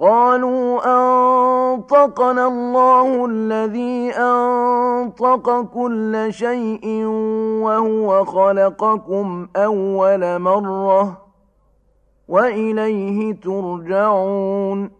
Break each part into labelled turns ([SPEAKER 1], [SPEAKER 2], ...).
[SPEAKER 1] قالوا أنطقنا الله الذي أنطق كل شيء وهو خلقكم أول مرة وإليه ترجعون.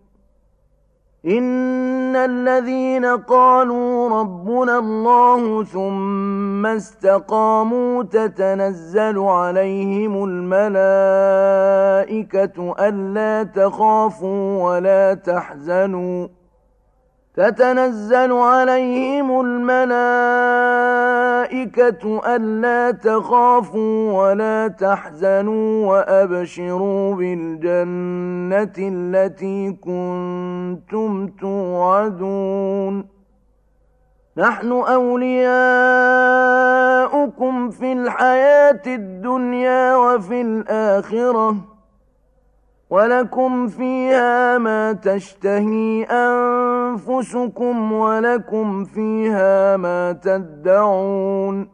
[SPEAKER 1] إن الذين قالوا ربنا الله ثم استقاموا تتنزل عليهم الملائكة ألا تخافوا ولا تحزنوا تتنزل عليهم الملائكة ألا تخافوا ولا تحزنوا وأبشروا بالجنة التي كنتم توعدون. نحن أولياؤكم في الحياة الدنيا وفي الآخرة ولكم فيها ما تشتهي أنفسكم. ولكم فيها ما تدعون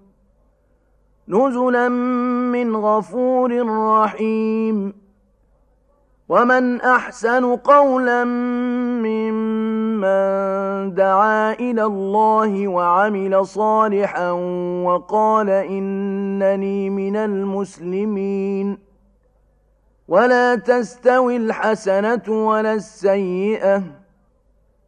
[SPEAKER 1] نزلا من غفور رحيم ومن أحسن قولا ممن دعا إلى الله وعمل صالحا وقال إنني من المسلمين ولا تستوي الحسنة ولا السيئة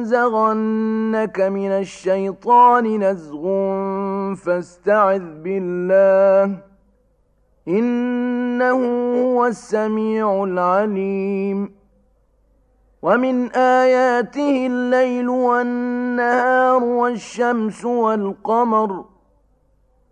[SPEAKER 1] ينزغنك من الشيطان نزغ فاستعذ بالله إنه هو السميع العليم ومن آياته الليل والنهار والشمس والقمر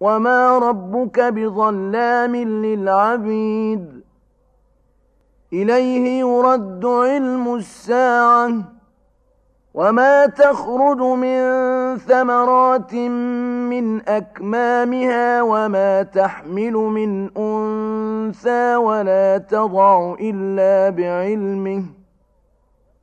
[SPEAKER 1] وما ربك بظلام للعبيد إليه يرد علم الساعة وما تخرج من ثمرات من أكمامها وما تحمل من أنثى ولا تضع إلا بعلمه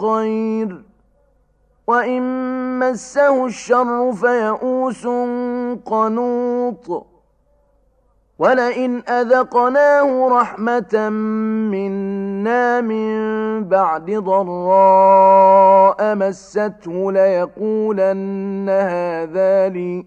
[SPEAKER 1] الخير وإن مسه الشر فيئوس قنوط. ولئن أذقناه رحمة منا من بعد ضراء مسته ليقولن هذا لي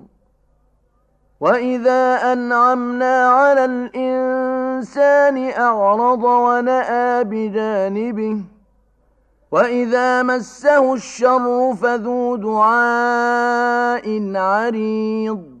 [SPEAKER 1] وإذا أنعمنا على الإنسان أعرض ونأى بجانبه وإذا مسه الشر فذو دعاء عريض